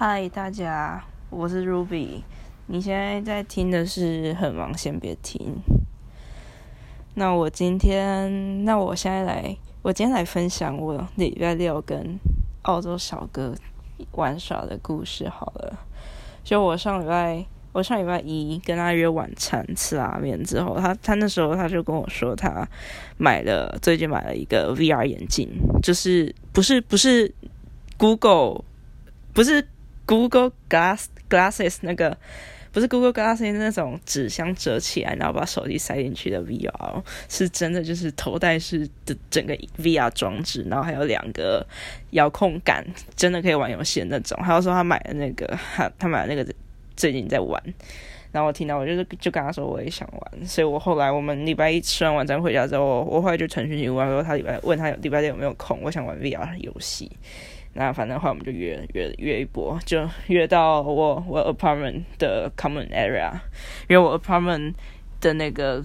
嗨，大家，我是 Ruby。你现在在听的是很忙，先别听。那我今天，那我现在来，我今天来分享我礼拜六跟澳洲小哥玩耍的故事好了。就我上礼拜，我上礼拜一跟他约晚餐吃拉面之后，他他那时候他就跟我说，他买了最近买了一个 VR 眼镜，就是不是不是 Google，不是 Google Glass Glasses 那个。不是 Google Glass 那种纸箱折起来，然后把手机塞进去的 VR，是真的就是头戴式的整个 VR 装置，然后还有两个遥控杆，真的可以玩游戏的那种。还有说他买的那个，他他买的那个最近在玩，然后我听到我就是就跟他说我也想玩，所以我后来我们礼拜一吃完晚餐回家之后，我后来就传讯息问说他礼拜问他礼拜六有没有空，我想玩 VR 游戏。那反正的话我们就约约约一波，就约到我我 apartment 的 common area，因为我 apartment 的那个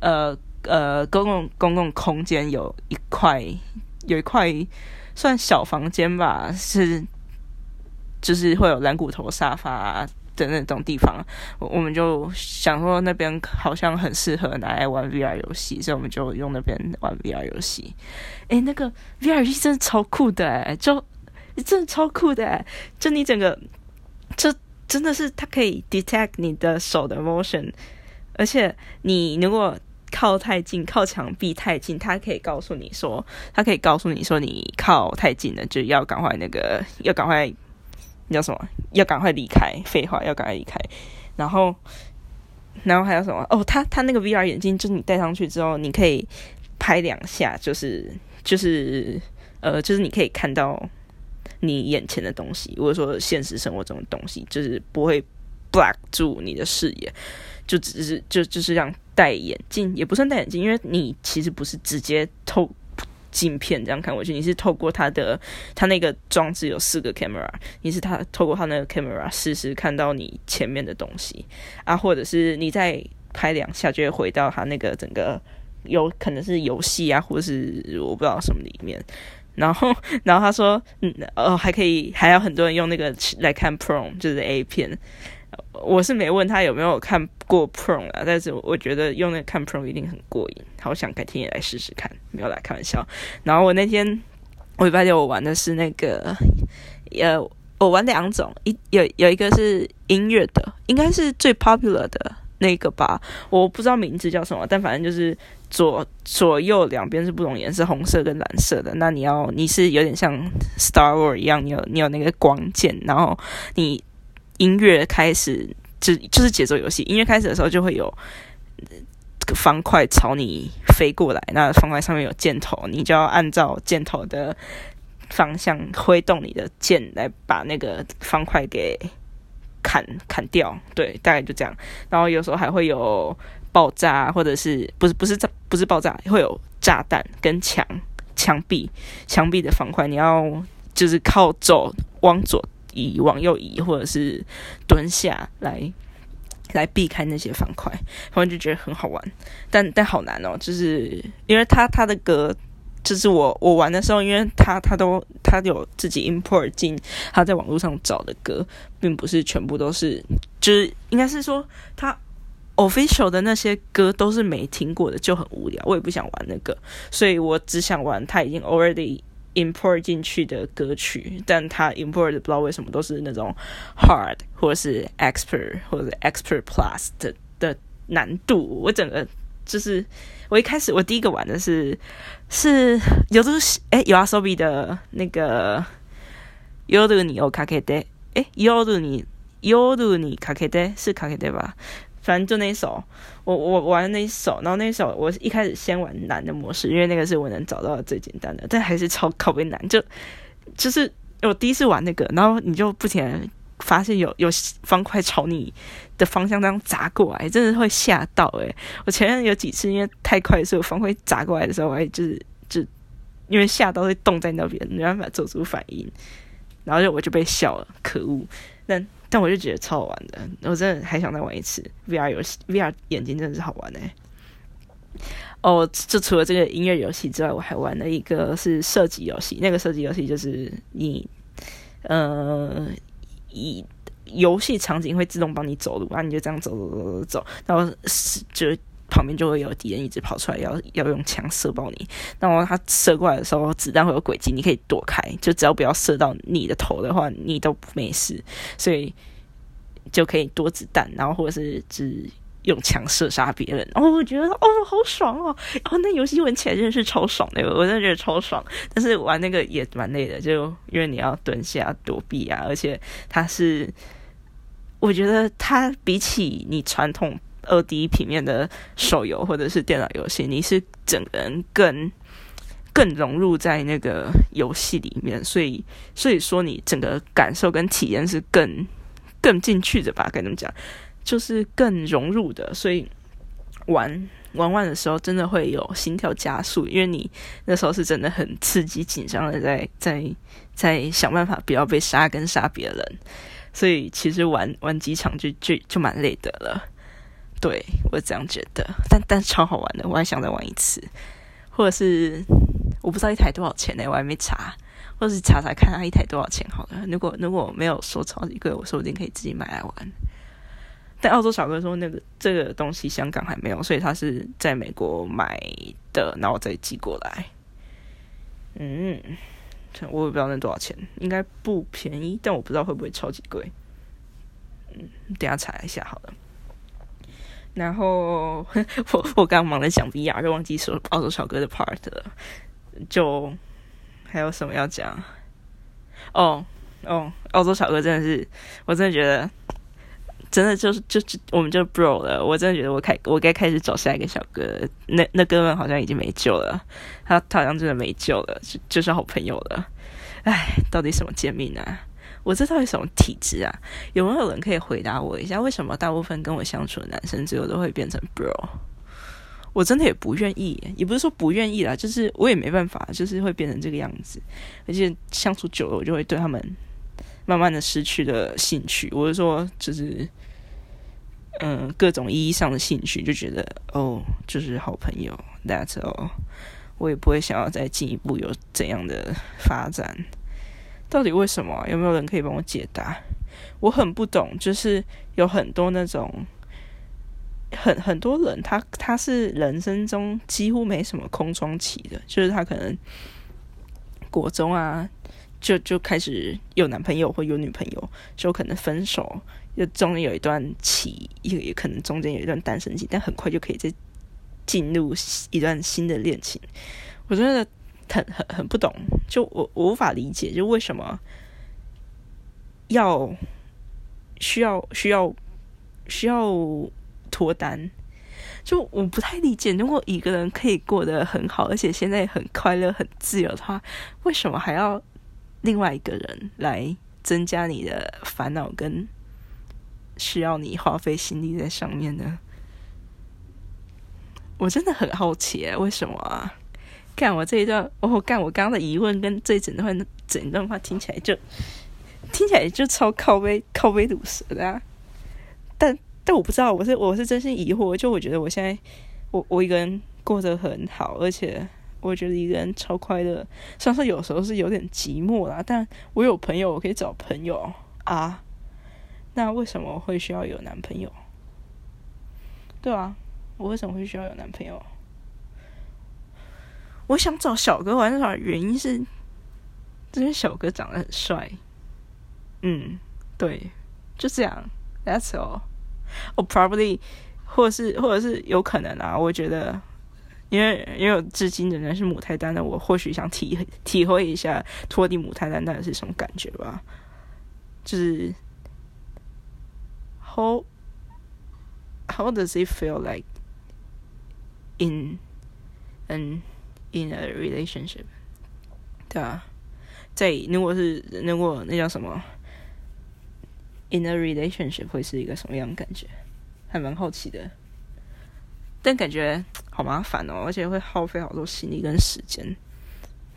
呃呃公共公共空间有一块有一块算小房间吧，是就是会有蓝骨头沙发的那种地方，我们就想说那边好像很适合拿来玩 VR 游戏，所以我们就用那边玩 VR 游戏。诶，那个 VR 游戏真的超酷的诶，就。真的超酷的，就你整个，这真的是它可以 detect 你的手的 motion，而且你如果靠太近，靠墙壁太近，它可以告诉你说，它可以告诉你说你靠太近了，就要赶快那个，要赶快你叫什么？要赶快离开。废话，要赶快离开。然后，然后还有什么？哦，他他那个 VR 眼镜，就是你戴上去之后，你可以拍两下，就是就是呃，就是你可以看到。你眼前的东西，或者说现实生活中的东西，就是不会 block 住你的视野，就只是就就是让戴眼镜，也不算戴眼镜，因为你其实不是直接透镜片这样看过去，你是透过它的它那个装置有四个 camera，你是它透过它那个 camera 实时看到你前面的东西啊，或者是你再拍两下就会回到它那个整个有可能是游戏啊，或者是我不知道什么里面。然后，然后他说，嗯，哦，还可以，还有很多人用那个来看 Pro，就是 A 片。我是没问他有没有看过 Pro 啊，但是我觉得用那个看 Pro 一定很过瘾，好想改天也来试试看，没有来开玩笑。然后我那天我礼拜六我玩的是那个，呃，我玩两种，一有有一个是音乐的，应该是最 popular 的那个吧，我不知道名字叫什么，但反正就是。左左右两边是不同颜色，红色跟蓝色的。那你要你是有点像 Star War 一样，你有你有那个光剑，然后你音乐开始就就是节奏游戏。音乐开始的时候就会有这个方块朝你飞过来，那方块上面有箭头，你就要按照箭头的方向挥动你的剑来把那个方块给砍砍掉。对，大概就这样。然后有时候还会有。爆炸，或者是不是不是炸不是爆炸，会有炸弹跟墙墙壁墙壁的方块，你要就是靠走往左移往右移，或者是蹲下来来避开那些方块，反正就觉得很好玩，但 但好难哦，就是因为他他的歌，就是我我玩的时候，因为他他都他有自己 import 进他在网络上找的歌，并不是全部都是，就是应该是说他。Official 的那些歌都是没听过的，就很无聊。我也不想玩那个，所以我只想玩他已经 already import 进去的歌曲。但他 import 不知道为什么都是那种 hard 或者是 expert 或者 expert plus 的的难度。我整个就是我一开始我第一个玩的是是有这个哎有阿 s o b 的那个 yoru ni o kakete 哎 yoru ni yoru ni kakete 是 kakete 吧？反正就那一首，我我玩那一首，然后那一首我一开始先玩难的模式，因为那个是我能找到最简单的，但还是超靠背难。就就是我第一次玩那个，然后你就不停发现有有方块朝你的方向这样砸过来，真的会吓到诶，我前面有几次因为太快，所以方块砸过来的时候，我还就是就因为吓到会冻在那边，没办法做出反应，然后就我就被笑了，可恶！但但我就觉得超好玩的，我真的还想再玩一次 VR 游戏，VR 眼睛真的是好玩哎。哦，就除了这个音乐游戏之外，我还玩了一个是射击游戏。那个射击游戏就是你，呃，以游戏场景会自动帮你走路，然后你就这样走走走走走，然后是就旁边就会有敌人一直跑出来，要要用枪射爆你。然后他射过来的时候，子弹会有轨迹，你可以躲开，就只要不要射到你的头的话，你都没事。所以就可以躲子弹，然后或者是只。用枪射杀别人，哦，我觉得哦，好爽哦！哦，那游戏玩起来真的是超爽的，我真的觉得超爽。但是玩那个也蛮累的，就因为你要蹲下躲避啊，而且它是，我觉得它比起你传统二 D 平面的手游或者是电脑游戏，你是整个人更更融入在那个游戏里面，所以所以说你整个感受跟体验是更更进去的吧？该怎么讲？就是更融入的，所以玩玩玩的时候真的会有心跳加速，因为你那时候是真的很刺激紧张的，在在在想办法不要被杀跟杀别人，所以其实玩玩几场就就就蛮累的了。对我这样觉得，但但超好玩的，我还想再玩一次，或者是我不知道一台多少钱呢，我还没查，或者是查查看它一台多少钱好了。如果如果没有说超级贵，我说不定可以自己买来玩。但澳洲小哥说，那个这个东西香港还没有，所以他是在美国买的，然后再寄过来。嗯，我也不知道那多少钱，应该不便宜，但我不知道会不会超级贵。嗯，等下查一下好了。然后我我刚忙着讲 VR，就忘记说澳洲小哥的 part 了。就还有什么要讲？哦哦，澳洲小哥真的是，我真的觉得。真的就是就就我们就 bro 了，我真的觉得我开我该开始找下一个小哥，那那哥们好像已经没救了，他他好像真的没救了，就就是好朋友了。唉，到底什么见面啊？我这到底什么体质啊？有没有人可以回答我一下？为什么大部分跟我相处的男生最后都会变成 bro？我真的也不愿意，也不是说不愿意啦，就是我也没办法，就是会变成这个样子，而且相处久了，我就会对他们。慢慢的失去了兴趣，我是说，就是，嗯，各种意义上的兴趣，就觉得哦，就是好朋友，That's all，我也不会想要再进一步有怎样的发展。到底为什么？有没有人可以帮我解答？我很不懂，就是有很多那种，很很多人，他他是人生中几乎没什么空窗期的，就是他可能国中啊。就就开始有男朋友或有女朋友，就可能分手，又中间有一段期，也也可能中间有一段单身期，但很快就可以再进入一段新的恋情。我真的很很很不懂，就我我无法理解，就为什么要需要需要需要脱单？就我不太理解，如果一个人可以过得很好，而且现在很快乐、很自由的话，为什么还要？另外一个人来增加你的烦恼，跟需要你花费心力在上面呢？我真的很好奇，为什么啊？干我这一段，哦，干我刚刚的疑问跟这一整段整段话听起来就听起来就超靠背靠背毒舌的啊！但但我不知道，我是我是真心疑惑，就我觉得我现在我我一个人过得很好，而且。我觉得一个人超快乐，虽然说有时候是有点寂寞啦，但我有朋友，我可以找朋友啊。那为什么会需要有男朋友？对啊，我为什么会需要有男朋友？我想找小哥玩耍的，原因是这些小哥长得很帅。嗯，对，就这样。That's all。我 probably 或者是或者是有可能啊，我觉得。因为因为我至今仍然是母胎单的我，或许想体体会一下脱离母胎单到底是什么感觉吧。就是 how how does it feel like in an in a relationship？对啊，在如果是如果那叫什么 in a relationship 会是一个什么样的感觉？还蛮好奇的。但感觉好麻烦哦，而且会耗费好多心力跟时间。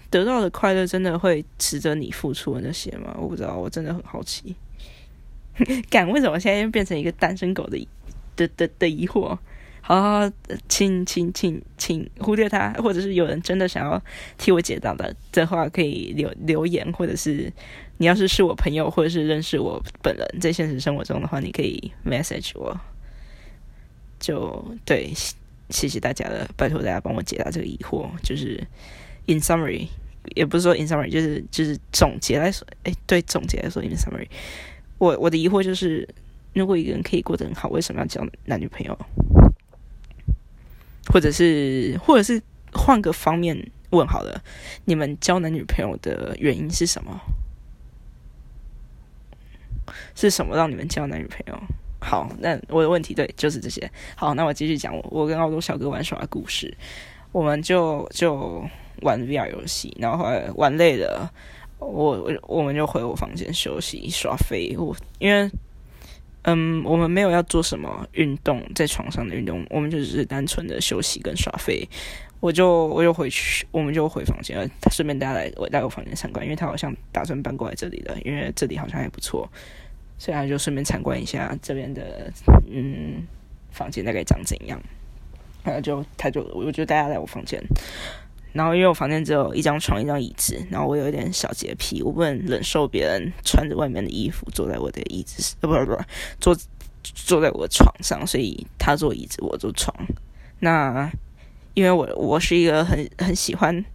得到的快乐真的会值得你付出的那些吗？我不知道，我真的很好奇。敢为什么现在又变成一个单身狗的的的的疑惑？好好请请请请忽略他，或者是有人真的想要替我解答的的话，可以留留言，或者是你要是是我朋友，或者是认识我本人，在现实生活中的话，你可以 message 我。就对，谢谢大家了，拜托大家帮我解答这个疑惑。就是 in summary，也不是说 in summary，就是就是总结来说，哎，对，总结来说 in summary，我我的疑惑就是，如果一个人可以过得很好，为什么要交男女朋友？或者是，或者是换个方面问好了，你们交男女朋友的原因是什么？是什么让你们交男女朋友？好，那我的问题对，就是这些。好，那我继续讲我我跟澳洲小哥玩耍的故事。我们就就玩 VR 游戏，然后后来玩累了，我我我们就回我房间休息耍飞。我因为嗯，我们没有要做什么运动，在床上的运动，我们就只是单纯的休息跟耍飞。我就我就回去，我们就回房间了。他，顺便带来我带我房间参观，因为他好像打算搬过来这里的，因为这里好像还不错。所以他就顺便参观一下这边的嗯房间大概长怎样，然后就他就我就带他来我房间，然后因为我房间只有一张床一张椅子，然后我有一点小洁癖，我不能忍受别人穿着外面的衣服坐在我的椅子呃不不不坐坐在我的床上，所以他坐椅子我坐床。那因为我我是一个很很喜欢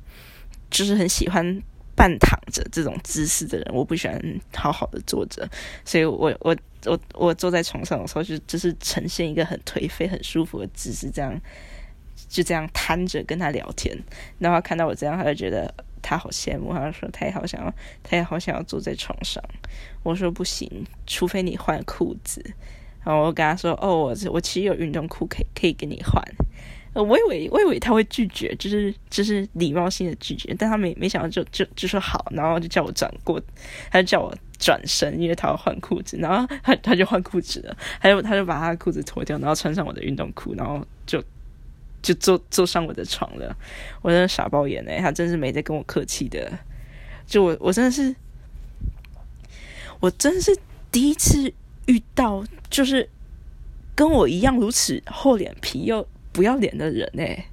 就是很喜欢。半躺着这种姿势的人，我不喜欢好好的坐着，所以我我我我坐在床上的时候，就就是呈现一个很颓废、很舒服的姿势，这样就这样瘫着跟他聊天。然后看到我这样，他就觉得他好羡慕，他就说他也好想要，他也好想要坐在床上。我说不行，除非你换裤子。然后我跟他说：“哦，我我其实有运动裤，可以可以给你换。”我以为我以为他会拒绝，就是就是礼貌性的拒绝，但他没没想到就就就说好，然后就叫我转过，他就叫我转身，因为他要换裤子，然后他他就换裤子了，他就他就把他的裤子脱掉，然后穿上我的运动裤，然后就就坐坐上我的床了。我真的傻爆眼哎，他真是没在跟我客气的，就我我真的是，我真的是第一次遇到，就是跟我一样如此厚脸皮又。不要脸的人哎！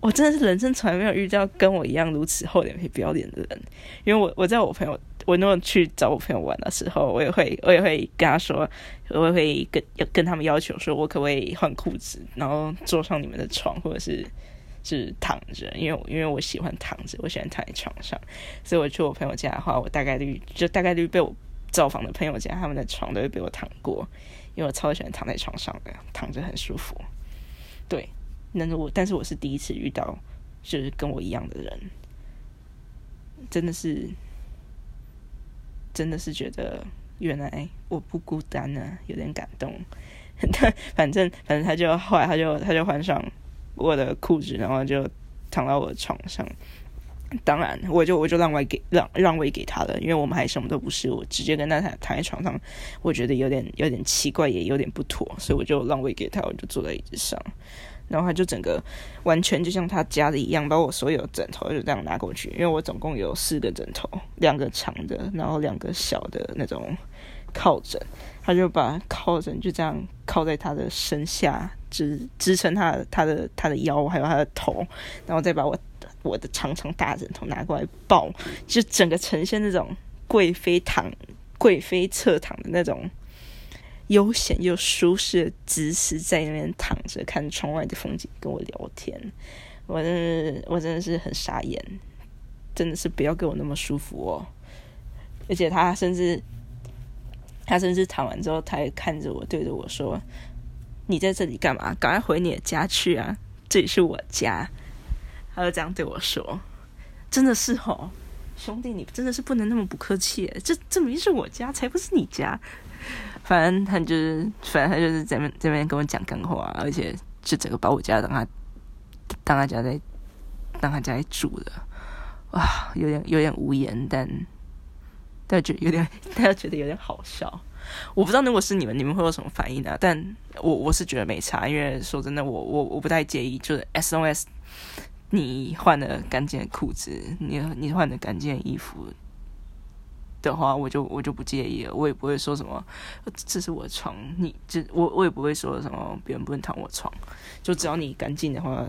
我真的是人生从来没有遇到跟我一样如此厚脸皮、不要脸的人。因为我我在我朋友，我那种去找我朋友玩的时候，我也会我也会跟他说，我也会跟要跟他们要求说，我可不可以换裤子，然后坐上你们的床，或者是是躺着，因为因为我喜欢躺着，我喜欢躺在床上。所以我去我朋友家的话，我大概率就大概率被我造访的朋友家，他们的床都会被我躺过，因为我超喜欢躺在床上的，躺着很舒服。对，那是我，但是我是第一次遇到，就是跟我一样的人，真的是，真的是觉得原来我不孤单呢，有点感动。但反正反正他就后来他就他就换上我的裤子，然后就躺到我的床上。当然，我就我就让位给让让位给他了，因为我们还什么都不是，我直接跟他躺躺在床上，我觉得有点有点奇怪，也有点不妥，所以我就让位给他，我就坐在椅子上，然后他就整个完全就像他家的一样，把我所有枕头就这样拿过去，因为我总共有四个枕头，两个长的，然后两个小的那种靠枕，他就把靠枕就这样靠在他的身下，支支撑他他的他的腰还有他的头，然后再把我。我的长长大枕头拿过来抱，就整个呈现那种贵妃躺、贵妃侧躺的那种悠闲又舒适的姿势，在那边躺着看窗外的风景，跟我聊天。我真的，我真的是很傻眼，真的是不要给我那么舒服哦！而且他甚至，他甚至躺完之后，他也看着我，对着我说：“你在这里干嘛？赶快回你的家去啊！这里是我家。”他就这样对我说：“真的是哦，兄弟，你真的是不能那么不客气。这这明明是我家，才不是你家。反正他就是，反正他就是在那这边跟我讲干话，而且就整个把我家当他当他家在当他家在住的。哇，有点有点无言，但但觉有点，大家觉得有点好笑。我不知道如果是你们，你们会有什么反应呢？但我我是觉得没差，因为说真的，我我我不太介意，就是 S O S。”你换了干净的裤子，你你换了干净的衣服，的话，我就我就不介意了，我也不会说什么这是我的床，你这我我也不会说什么别人不能躺我床，就只要你干净的话，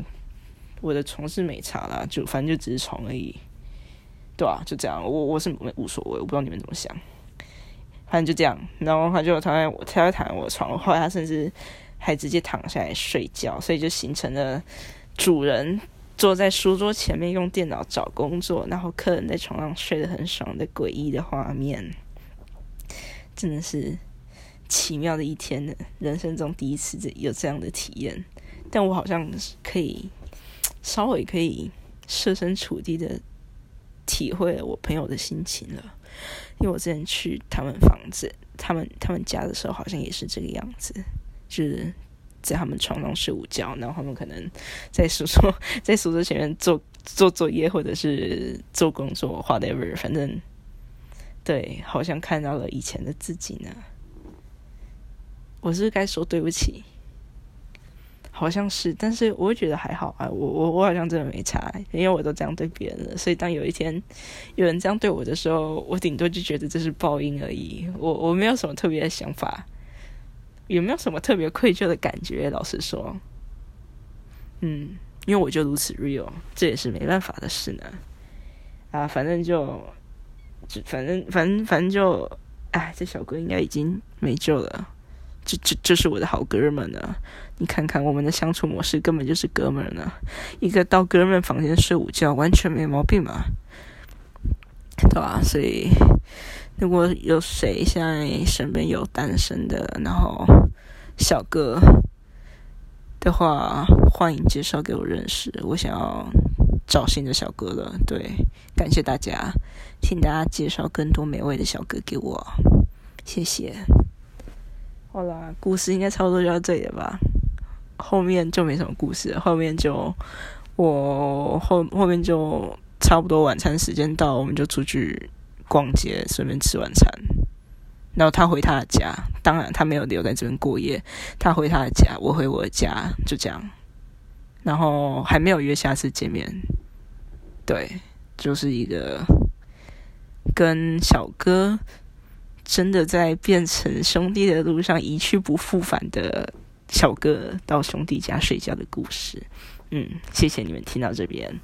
我的床是没差啦，就反正就只是床而已，对吧？就这样，我我是无所谓，我不知道你们怎么想，反正就这样，然后他就躺在我他在躺在我床，后来他甚至还直接躺下来睡觉，所以就形成了主人。坐在书桌前面用电脑找工作，然后客人在床上睡得很爽的诡异的画面，真的是奇妙的一天呢。人生中第一次这有这样的体验，但我好像可以稍微可以设身处地的体会了我朋友的心情了，因为我之前去他们房子、他们他们家的时候，好像也是这个样子，就是。在他们床上睡午觉，然后他们可能在宿舍 在宿舍前面做做作业，或者是做工作，whatever，反正对，好像看到了以前的自己呢。我是该说对不起，好像是，但是我会觉得还好啊。我我我好像真的没差，因为我都这样对别人了。所以当有一天有人这样对我的时候，我顶多就觉得这是报应而已。我我没有什么特别的想法。有没有什么特别愧疚的感觉？老实说，嗯，因为我就如此 real，这也是没办法的事呢。啊，反正就，就反正反正反正就，哎，这小哥应该已经没救了。这这这是我的好哥们呢。你看看我们的相处模式，根本就是哥们呢。一个到哥们房间睡午觉，完全没毛病嘛，对吧？所以。如果有谁现在身边有单身的，然后小哥的话，欢迎介绍给我认识。我想要找新的小哥了。对，感谢大家，请大家介绍更多美味的小哥给我，谢谢。好啦，故事应该差不多就到这里了吧？后面就没什么故事，后面就我后后面就差不多晚餐时间到，我们就出去。逛街，顺便吃晚餐，然后他回他的家。当然，他没有留在这边过夜，他回他的家，我回我的家，就这样。然后还没有约下次见面。对，就是一个跟小哥真的在变成兄弟的路上一去不复返的小哥到兄弟家睡觉的故事。嗯，谢谢你们听到这边。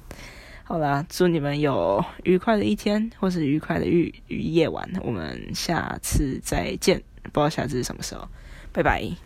好啦，祝你们有愉快的一天，或是愉快的夜夜晚。我们下次再见，不知道下次是什么时候。拜拜。